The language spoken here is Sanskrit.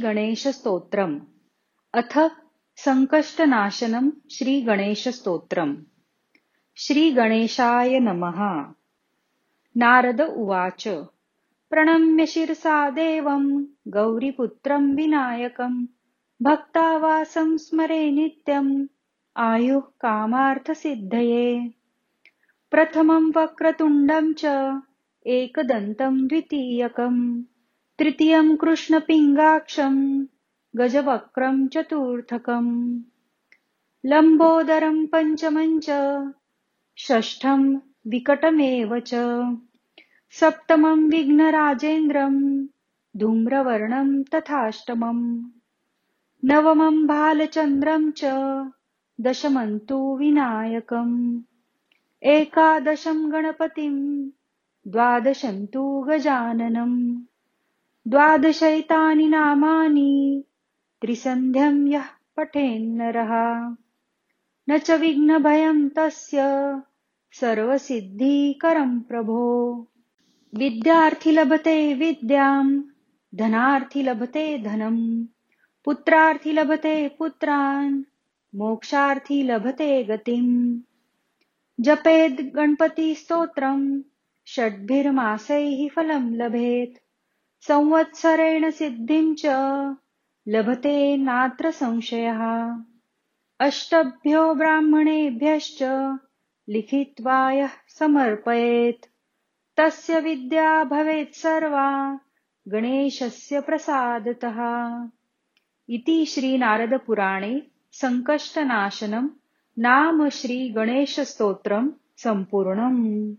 श्रीगणेशस्तोत्रम्। अथ सङ्कष्टनाशनम् श्रीगणेशस्तोत्रम्। श्रीगणेशाय नमः। नारद उवाच। प्रणम्य शिरसा देवम् गौरीपुत्रम् विनायकम् भक्तावासं स्मरे नित्यम् आयुः कामार्थसिद्धये। प्रथमम् वक्रतुण्डम् च एकदन्तम् द्वितीयकम् तृतीयम् कृष्णपिङ्गाक्षम् गजवक्रम् चतुर्थकम्। लम्बोदरम् पञ्चमम् च षष्ठम् विकटमेव च। सप्तमम् विघ्नराजेन्द्रम् धूम्रवर्णम् तथाष्टमम्। नवमम् भालचन्द्रम् च दशमम् तु विनायकम्। एकादशम् गणपतिम् द्वादशम् तु गजाननम् द्वादशैतानि नामानि त्रिसन्ध्यम् यः पठेन्नरः। न च विघ्नभयम् तस्य सर्वसिद्धिकरं प्रभो। विद्यार्थी लभते विद्याम् धनार्थी लभते धनम् पुत्रार्थी लभते पुत्रान् मोक्षार्थी लभते गतिम् जपेद् गणपतिस्तोत्रम् षड्भिर्मासैः फलम् लभेत्। संवत्सरेण सिद्धिं च लभते नात्र संशयः। अष्टभ्यो ब्राह्मणेभ्यश्च लिखित्वा यः समर्पयेत्। तस्य विद्या भवेत् सर्वा गणेशस्य प्रसादतः। इति श्रीनारदपुराणे सङ्कष्टनाशनम् नाम श्रीगणेशस्तोत्रम् सम्पूर्णम्।